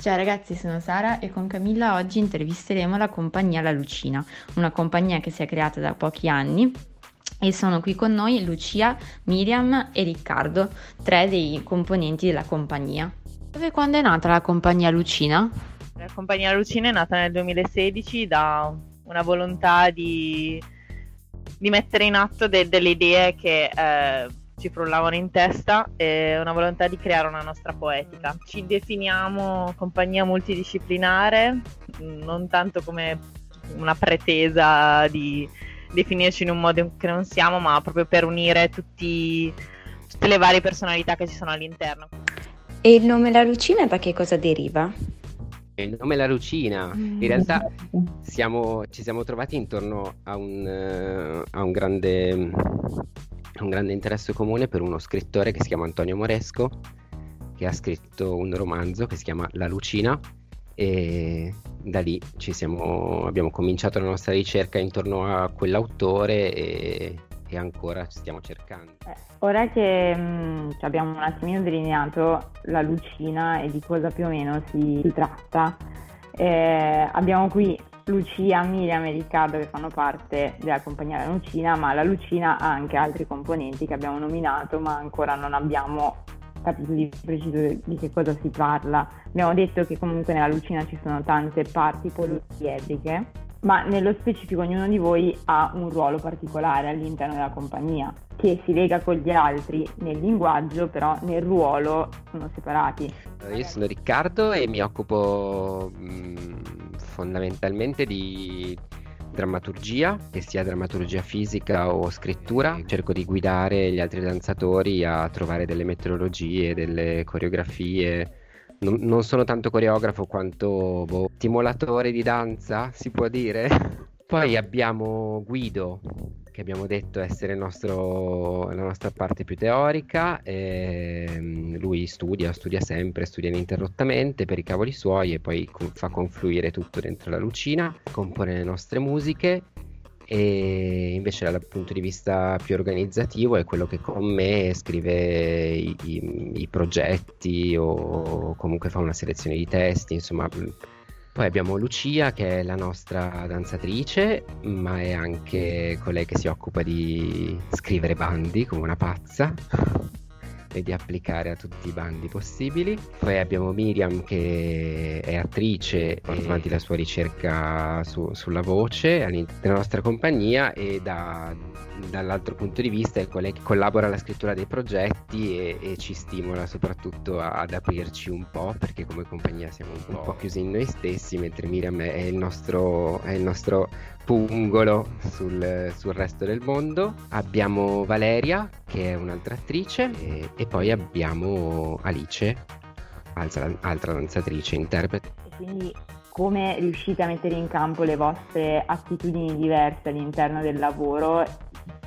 Ciao ragazzi, sono Sara e con Camilla oggi intervisteremo la compagnia La Lucina, una compagnia che si è creata da pochi anni e sono qui con noi Lucia, Miriam e Riccardo, tre dei componenti della compagnia. Dove quando è nata la compagnia Lucina? La compagnia Lucina è nata nel 2016 da una volontà di, di mettere in atto de- delle idee che eh, ci frullavano in testa e una volontà di creare una nostra poetica. Ci definiamo compagnia multidisciplinare, non tanto come una pretesa di definirci in un modo che non siamo, ma proprio per unire tutti, tutte le varie personalità che ci sono all'interno. E il nome La Lucina da che cosa deriva? Il nome La Lucina, in realtà siamo, ci siamo trovati intorno a un, a un grande un grande interesse comune per uno scrittore che si chiama Antonio Moresco, che ha scritto un romanzo che si chiama La Lucina e da lì siamo, abbiamo cominciato la nostra ricerca intorno a quell'autore e, e ancora stiamo cercando. Eh, ora che mh, mm, abbiamo un attimino delineato la Lucina e di cosa più o meno si, si tratta, eh, abbiamo qui Lucia, Miriam e Riccardo che fanno parte della compagnia La Lucina, ma la Lucina ha anche altri componenti che abbiamo nominato, ma ancora non abbiamo capito di preciso di che cosa si parla. Abbiamo detto che comunque nella Lucina ci sono tante parti poliedriche, ma nello specifico ognuno di voi ha un ruolo particolare all'interno della compagnia che si lega con gli altri nel linguaggio, però nel ruolo sono separati. Io sono Riccardo e mi occupo mh, mm, fondamentalmente di drammaturgia, che sia drammaturgia fisica o scrittura. Cerco di guidare gli altri danzatori a trovare delle metodologie, delle coreografie. Non, non sono tanto coreografo quanto boh, stimolatore di danza, si può dire. Poi abbiamo Guido, che abbiamo detto essere nostro, la nostra parte più teorica. Ehm, lui studia, studia sempre, studia ininterrottamente per i cavoli suoi e poi fa confluire tutto dentro la lucina, compone le nostre musiche e invece dal punto di vista più organizzativo è quello che con me scrive i, i, i progetti o comunque fa una selezione di testi, insomma. Poi abbiamo Lucia che è la nostra danzatrice, ma è anche colei che si occupa di scrivere bandi come una pazza e di applicare a tutti i bandi possibili. Poi abbiamo Miriam che è attrice e avanti la sua ricerca su, sulla voce all'interno della nostra compagnia e da, dall'altro punto di vista è quella che collabora alla scrittura dei progetti e, e ci stimola soprattutto a, ad aprirci un po' perché come compagnia siamo un po', un po chiusi in noi stessi mentre Miriam è il nostro, è il nostro pungolo sul, sul, resto del mondo. Abbiamo Valeria, che è un'altra attrice, e, e poi abbiamo Alice, altra, altra danzatrice, interprete. E quindi come riuscite a mettere in campo le vostre attitudini diverse all'interno del lavoro?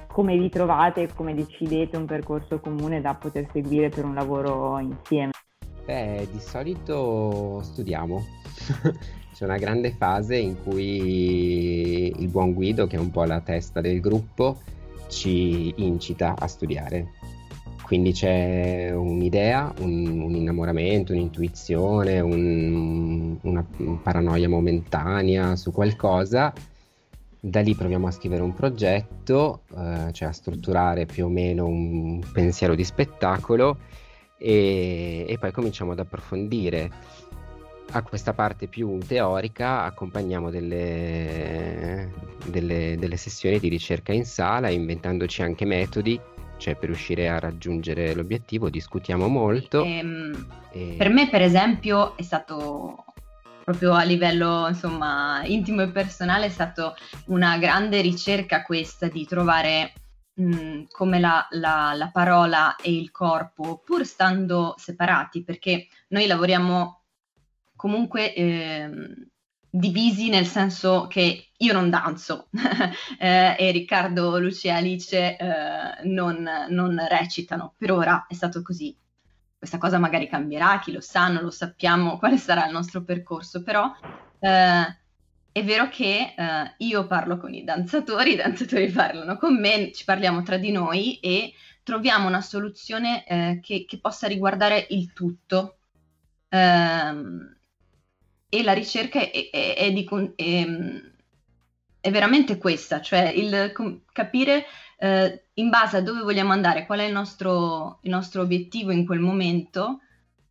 Come vi trovate e come decidete un percorso comune da poter seguire per un lavoro insieme? Beh, di solito studiamo. C'è una grande fase in cui il buon Guido, che è un po' la testa del gruppo, ci incita a studiare. Quindi c'è un'idea, un, un innamoramento, un'intuizione, un, una paranoia momentanea su qualcosa. Da lì proviamo a scrivere un progetto, eh, cioè a strutturare più o meno un pensiero di spettacolo e, e poi cominciamo ad approfondire a questa parte più teorica accompagniamo delle, delle, delle, sessioni di ricerca in sala, inventandoci anche metodi, cioè per riuscire a raggiungere l'obiettivo discutiamo molto. Ehm, e... Per me, per esempio, è stato proprio a livello insomma intimo e personale, è stata una grande ricerca questa di trovare mh, come la, la, la parola e il corpo, pur stando separati, perché noi lavoriamo comunque eh, divisi nel senso che io non danzo eh, e Riccardo, Lucia e Alice eh, non, non, recitano. Per ora è stato così. Questa cosa magari cambierà, chi lo sa, non lo sappiamo quale sarà il nostro percorso, però eh, è vero che eh, io parlo con i danzatori, i danzatori parlano con me, ci parliamo tra di noi e troviamo una soluzione eh, che, che, possa riguardare il tutto. Um, e la ricerca è, è, è, di, è, è, veramente questa, cioè il capire eh, in base a dove vogliamo andare, qual è il nostro, il nostro obiettivo in quel momento,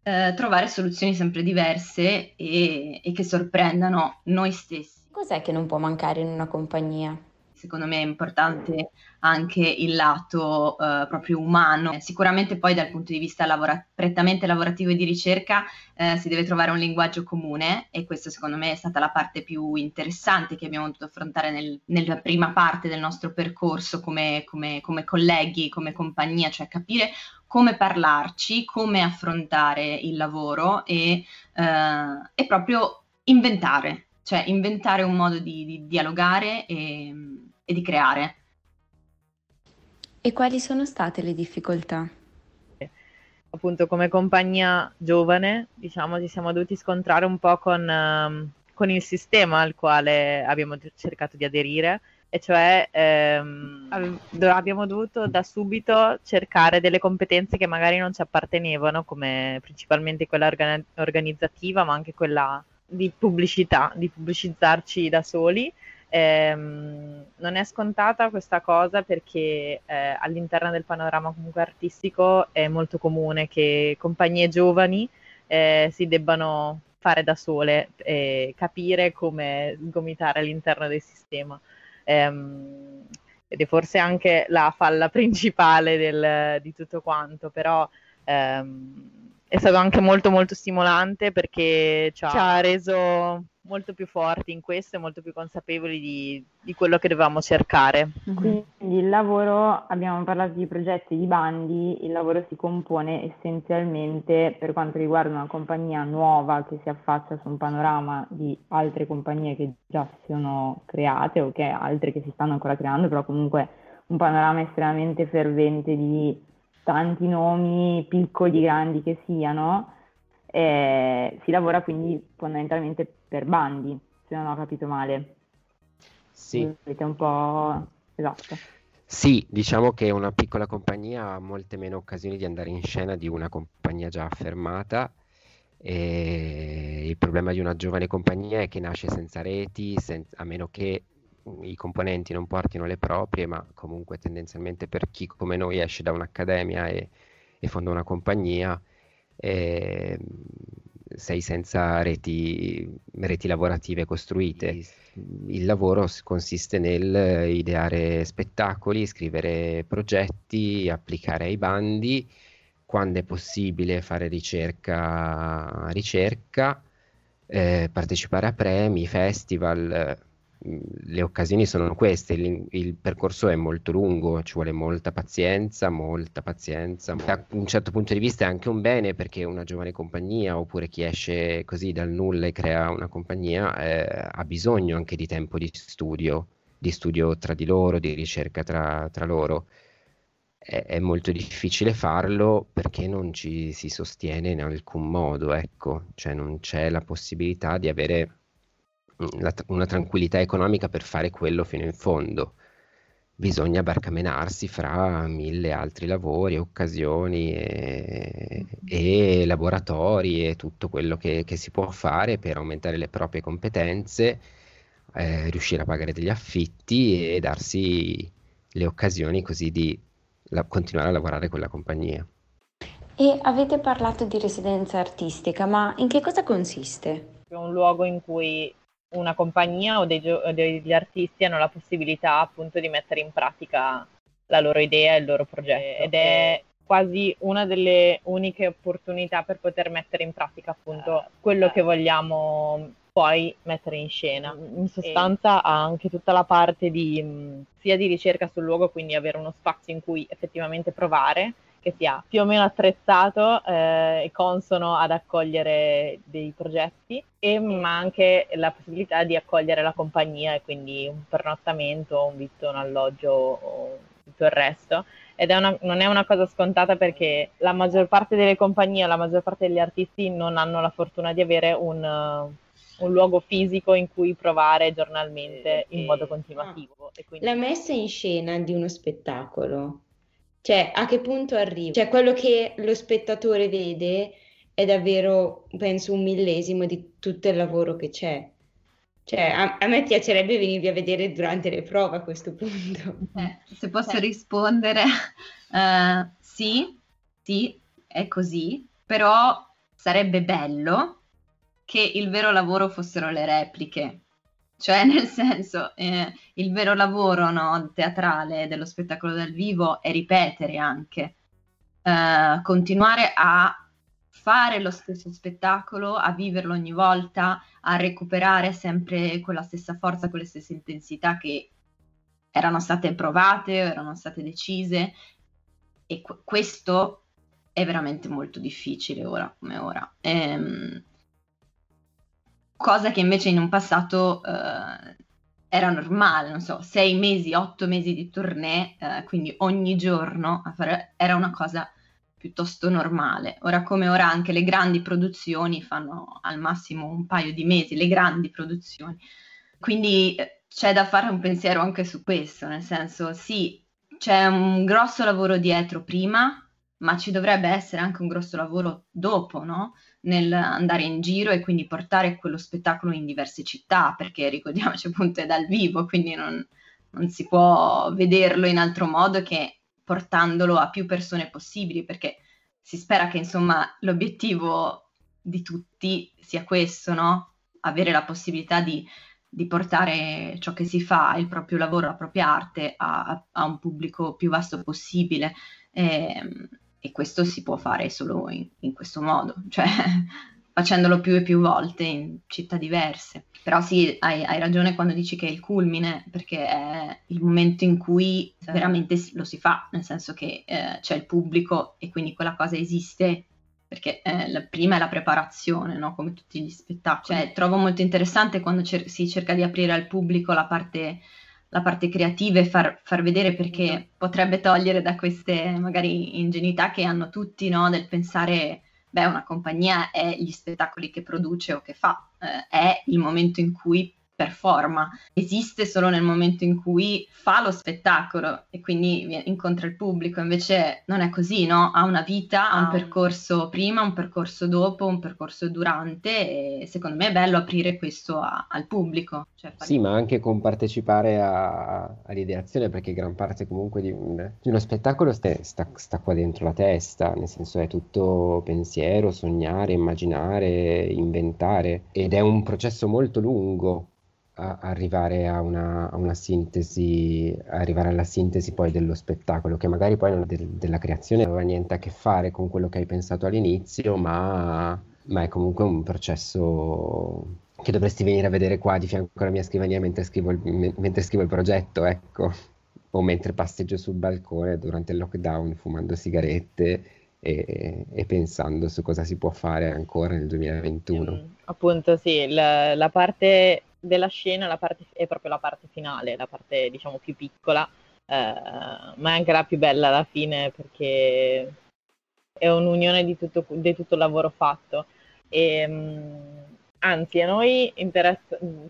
eh, trovare soluzioni sempre diverse e, e che sorprendano noi stessi. Cos'è che non può mancare in una compagnia? Secondo me è importante anche il lato eh, proprio umano. Sicuramente poi dal punto di vista lavora- prettamente lavorativo e di ricerca eh, si deve trovare un linguaggio comune e questa secondo me è stata la parte più interessante che abbiamo dovuto affrontare nel, nella prima parte del nostro percorso come, come, come colleghi, come compagnia, cioè capire come parlarci, come affrontare il lavoro e, eh, e proprio inventare, cioè inventare un modo di, di dialogare e, e di creare. E quali sono state le difficoltà? Appunto, come compagnia giovane, diciamo, ci siamo dovuti scontrare un po' con, um, con il sistema al quale abbiamo cercato di aderire, e cioè ehm, abbiamo dovuto da subito cercare delle competenze che magari non ci appartenevano, come principalmente quella organ- organizzativa, ma anche quella di pubblicità, di pubblicizzarci da soli Ehm, non è scontata questa cosa perché eh, all'interno del panorama comunque artistico è molto comune che compagnie giovani eh, si debbano fare da sole e capire come sgomitare all'interno del sistema. Ehm, ed è forse anche la falla principale del, di tutto quanto, però ehm, è stato anche molto molto stimolante perché ci ha, ci ha reso molto più forti in questo e molto più consapevoli di, di quello che dovevamo cercare. Quindi il lavoro, abbiamo parlato di progetti, di bandi, il lavoro si compone essenzialmente per quanto riguarda una compagnia nuova che si affaccia su un panorama di altre compagnie che già si sono create o che altre che si stanno ancora creando, però comunque un panorama estremamente fervente di tanti nomi, piccoli, grandi che siano eh, si lavora quindi fondamentalmente per bandi, se non ho capito male. Sì. Vedete un po'... Esatto. Sì, diciamo che una piccola compagnia ha molte meno occasioni di andare in scena di una compagnia già affermata. E il problema di una giovane compagnia è che nasce senza reti, sen- a meno che i componenti non portino le proprie, ma comunque tendenzialmente per chi come noi esce da un'accademia e, e fonda una compagnia, eh, sei senza reti, reti, lavorative costruite. Il lavoro consiste nel ideare spettacoli, scrivere progetti, applicare ai bandi, quando è possibile fare ricerca, ricerca eh, partecipare a premi, festival le occasioni sono queste, il, il, percorso è molto lungo, ci vuole molta pazienza, molta pazienza. Da un certo punto di vista è anche un bene perché una giovane compagnia oppure chi esce così dal nulla e crea una compagnia eh, ha bisogno anche di tempo di studio, di studio tra di loro, di ricerca tra, tra loro. È, è, molto difficile farlo perché non ci si sostiene in alcun modo, ecco, cioè non c'è la possibilità di avere la, una tranquillità economica per fare quello fino in fondo. Bisogna barcamenarsi fra mille altri lavori, occasioni e, e laboratori e tutto quello che, che, si può fare per aumentare le proprie competenze, eh, riuscire a pagare degli affitti e darsi le occasioni così di la, continuare a lavorare con la compagnia. E avete parlato di residenza artistica, ma in che cosa consiste? È un luogo in cui una compagnia o, dei, degli artisti hanno la possibilità appunto di mettere in pratica la loro idea e il loro progetto. Ed è quasi una delle uniche opportunità per poter mettere in pratica appunto quello che vogliamo poi mettere in scena. In sostanza ha anche tutta la parte di sia di ricerca sul luogo, quindi avere uno spazio in cui effettivamente provare, che sia più o meno attrezzato eh, e consono ad accogliere dei progetti, e, ma anche la possibilità di accogliere la compagnia e quindi un pernottamento, un vitto, un alloggio o tutto il resto. Ed è una, non è una cosa scontata perché la maggior parte delle compagnie, la maggior parte degli artisti non hanno la fortuna di avere un, un luogo fisico in cui provare giornalmente in modo continuativo. Quindi... La messa in scena di uno spettacolo cioè, a che punto arriva? Cioè, quello che lo spettatore vede è davvero, penso, un millesimo di tutto il lavoro che c'è. Cioè, a, a me piacerebbe venirvi a vedere durante le prove a questo punto. Eh, se posso eh. rispondere, uh, sì, sì, è così, però sarebbe bello che il vero lavoro fossero le repliche. Cioè, nel senso, eh, il vero lavoro no, teatrale dello spettacolo dal vivo è ripetere anche, eh, continuare a fare lo stesso spettacolo, a viverlo ogni volta, a recuperare sempre quella stessa forza, quelle stesse intensità che erano state provate, erano state decise e qu- questo è veramente molto difficile ora come ora. Ehm, cosa che invece in un passato eh, era normale, non so, sei mesi, otto mesi di tournée, eh, quindi ogni giorno fare, era una cosa piuttosto normale. Ora come ora anche le grandi produzioni fanno al massimo un paio di mesi, le grandi produzioni. Quindi eh, c'è da fare un pensiero anche su questo, nel senso sì, c'è un grosso lavoro dietro prima, ma ci dovrebbe essere anche un grosso lavoro dopo, no? Nel andare in giro e quindi portare quello spettacolo in diverse città, perché ricordiamoci appunto è dal vivo, quindi non, non si può vederlo in altro modo che portandolo a più persone possibili, perché si spera che insomma l'obiettivo di tutti sia questo, no? Avere la possibilità di, di portare ciò che si fa, il proprio lavoro, la propria arte a, a un pubblico più vasto possibile. E, ehm, e questo si può fare solo in, in questo modo, cioè facendolo più e più volte in città diverse. Però sì, hai, hai, ragione quando dici che è il culmine, perché è il momento in cui veramente lo si fa, nel senso che eh, c'è il pubblico e quindi quella cosa esiste, perché eh, la prima è la preparazione, no? come tutti gli spettacoli. Cioè, trovo molto interessante quando cer- si cerca di aprire al pubblico la parte, la parte creativa e far, far, vedere perché potrebbe togliere da queste magari ingenuità che hanno tutti, no? del pensare beh, una compagnia è gli spettacoli che produce o che fa, eh, è il momento in cui performa, esiste solo nel momento in cui fa lo spettacolo e quindi incontra il pubblico, invece non è così, no? Ha una vita, ha un percorso prima, un percorso dopo, un percorso durante e secondo me è bello aprire questo a, al pubblico. Cioè sì, ma anche compartecipare a, all'ideazione perché gran parte comunque di, un, di uno spettacolo sta, sta, sta qua dentro la testa, nel senso è tutto pensiero, sognare, immaginare, inventare ed è un processo molto lungo a arrivare a una, a una, sintesi, arrivare alla sintesi poi dello spettacolo, che magari poi del, della creazione non aveva niente a che fare con quello che hai pensato all'inizio, ma, ma, è comunque un processo che dovresti venire a vedere qua di fianco alla mia scrivania mentre scrivo il, mentre scrivo il progetto, ecco, o mentre passeggio sul balcone durante il lockdown fumando sigarette. E, e, pensando su cosa si può fare ancora nel 2021. Mm, appunto, sì, la, la parte della scena parte, è proprio la parte finale, la parte diciamo più piccola, eh, ma è anche la più bella alla fine perché è un'unione di tutto, di tutto il lavoro fatto. E, mh, anzi, a noi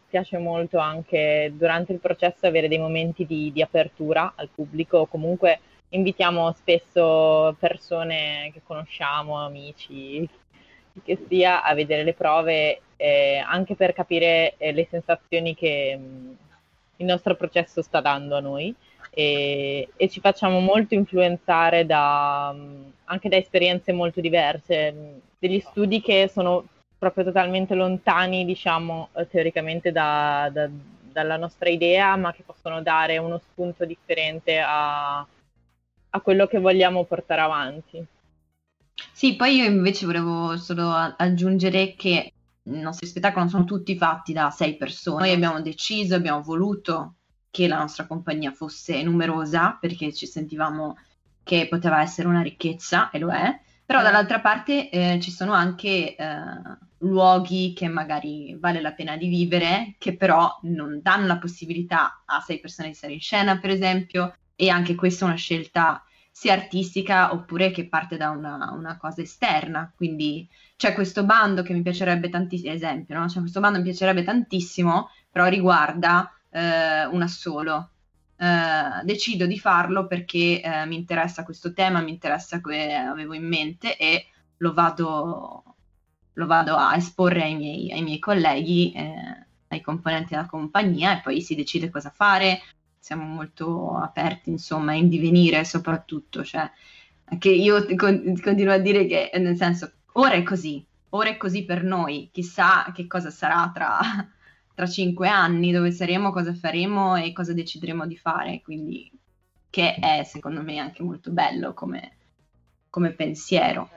piace molto anche durante il processo avere dei momenti di, di apertura al pubblico, comunque invitiamo spesso persone che conosciamo, amici, che sia, a vedere le prove eh, anche per capire eh, le sensazioni che mh, mm, il nostro processo sta dando a noi e, e ci facciamo molto influenzare da, mh, mm, anche da esperienze molto diverse, mh, mm, degli studi che sono proprio totalmente lontani, diciamo, eh, teoricamente da, da, dalla nostra idea, ma che possono dare uno spunto differente a, a quello che vogliamo portare avanti. Sì, poi io invece volevo solo aggiungere che i nostri spettacoli sono tutti fatti da sei persone. Noi abbiamo deciso, abbiamo voluto che la nostra compagnia fosse numerosa perché ci sentivamo che poteva essere una ricchezza e lo è, però mm. dall'altra parte eh, ci sono anche eh, luoghi che magari vale la pena di vivere, che però non danno la possibilità a sei persone di stare in scena, per esempio, e anche questa è una scelta sia artistica oppure che parte da una, una cosa esterna. Quindi c'è questo bando che mi piacerebbe tantissimo, esempio, no? c'è questo bando che mi piacerebbe tantissimo, però riguarda eh, un assolo. Eh, decido di farlo perché eh, mi interessa questo tema, mi interessa che avevo in mente e lo vado, lo vado a esporre ai miei, ai miei colleghi, eh, ai componenti della compagnia e poi si decide cosa fare. Siamo molto aperti, insomma, in divenire soprattutto, cioè che io con, continuo a dire che nel senso ora è così, ora è così per noi, chissà che cosa sarà tra, tra cinque anni, dove saremo, cosa faremo e cosa decideremo di fare, quindi che è secondo me anche molto bello come, come pensiero.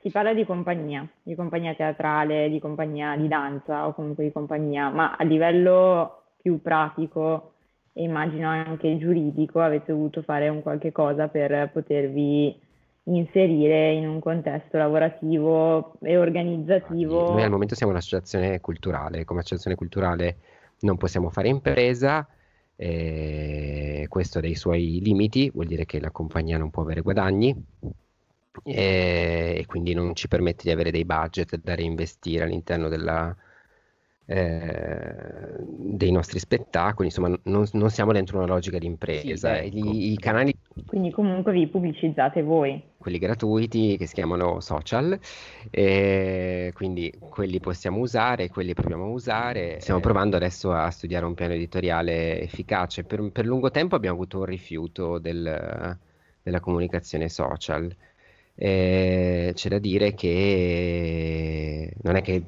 Si parla di compagnia, di compagnia teatrale, di compagnia di danza o comunque di compagnia, ma a livello più pratico e immagino anche giuridico avete dovuto fare un qualche cosa per potervi inserire in un contesto lavorativo e organizzativo. Noi al momento siamo un'associazione culturale, come associazione culturale non possiamo fare impresa, eh, questo ha dei suoi limiti, vuol dire che la compagnia non può avere guadagni, e, e, quindi non ci permette di avere dei budget da reinvestire all'interno della, eh, dei nostri spettacoli, insomma non, non, siamo dentro una logica di impresa. Sì, ecco. I, I, canali... Quindi comunque vi pubblicizzate voi. Quelli gratuiti che si chiamano social, eh, quindi quelli possiamo usare, quelli proviamo a usare. Stiamo provando adesso a studiare un piano editoriale efficace. Per, per lungo tempo abbiamo avuto un rifiuto del, della comunicazione social eh, c'è da dire che non è che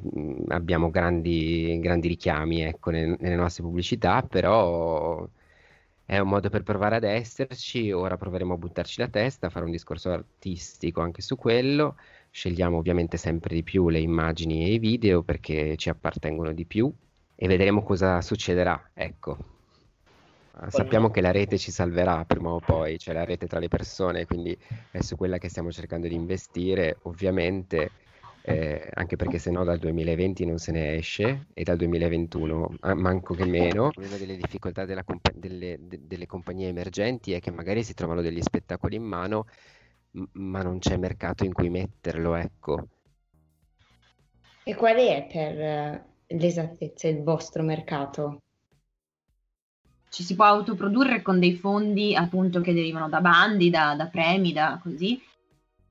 abbiamo grandi, grandi richiami ecco, nelle, nelle nostre pubblicità, però è un modo per provare ad esserci. Ora proveremo a buttarci la testa, a fare un discorso artistico anche su quello. Scegliamo ovviamente sempre di più le immagini e i video perché ci appartengono di più e vedremo cosa succederà. Ecco. Sappiamo che la rete ci salverà prima o poi, cioè la rete tra le persone, quindi è su quella che stiamo cercando di investire, ovviamente, eh, anche perché se no dal 2020 non se ne esce e dal 2021 manco che meno. Una delle difficoltà compa- delle, de- delle, compagnie emergenti è che magari si trovano degli spettacoli in mano, m- ma non c'è mercato in cui metterlo, ecco. E qual è per eh, l'esattezza il vostro mercato? Ci si può autoprodurre con dei fondi appunto che derivano da bandi, da, da premi, da così,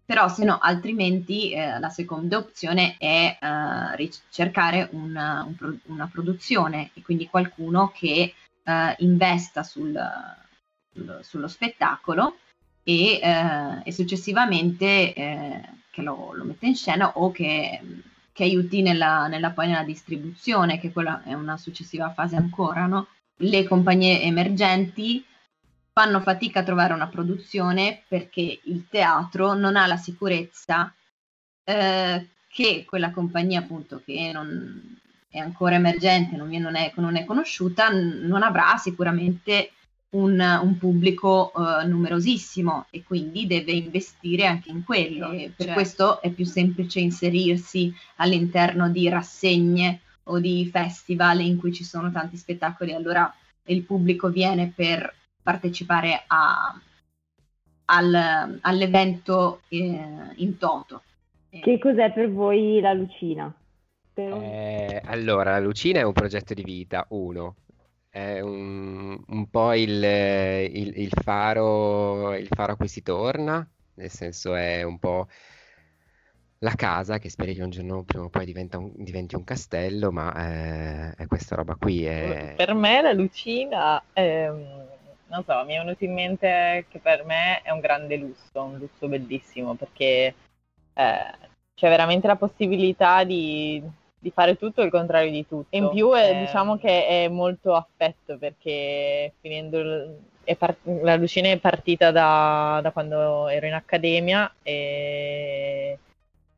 però se no altrimenti eh, la seconda opzione è eh, ricercare una, un una, produzione e quindi qualcuno che eh, investa sul, sul, sullo spettacolo e, eh, e successivamente eh, che lo, lo, mette in scena o che, che aiuti nella, nella, poi nella distribuzione, che quella è una successiva fase ancora, no? Le compagnie emergenti fanno fatica a trovare una produzione perché il teatro non ha la sicurezza eh, che quella compagnia appunto che non è ancora emergente, non, non, è, non è, conosciuta, non avrà sicuramente un, un pubblico eh, numerosissimo e quindi deve investire anche in quello. E per certo. questo è più semplice inserirsi all'interno di rassegne o di festival in cui ci sono tanti spettacoli, allora il pubblico viene per partecipare a, al, all'evento eh, in toto. Che cos'è per voi la Lucina? Per... Eh, allora, la Lucina è un progetto di vita, uno. È un, un po' il, il, il, faro, il faro a cui si torna, nel senso è un po' la casa, che speri che un giorno prima o poi un, diventi un castello, ma eh, è questa roba qui. È... Per me la Lucina, ehm, non so, mi è venuto in mente che per me è un grande lusso, un lusso bellissimo, perché eh, c'è veramente la possibilità di, di, fare tutto il contrario di tutto. In più è, eh, diciamo che è molto affetto, perché finendo... Il, Part- la Lucina è partita da, da, quando ero in accademia e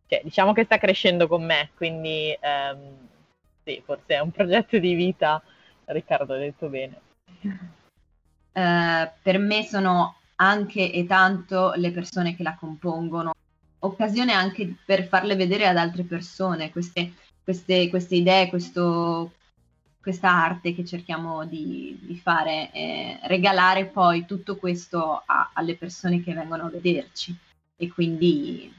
cioè, diciamo che sta crescendo con me, quindi ehm, sì, forse è un progetto di vita, Riccardo ha detto bene. Uh, per me sono anche e tanto le persone che la compongono, occasione anche per farle vedere ad altre persone queste, queste, queste idee, questo, questa arte che cerchiamo di, di fare, eh, regalare poi tutto questo a, alle persone che vengono a vederci e quindi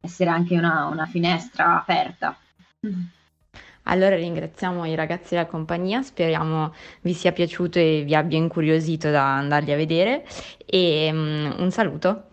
essere anche una, una finestra aperta. Allora ringraziamo i ragazzi della compagnia, speriamo vi sia piaciuto e vi abbia incuriosito da andarli a vedere e um, un saluto.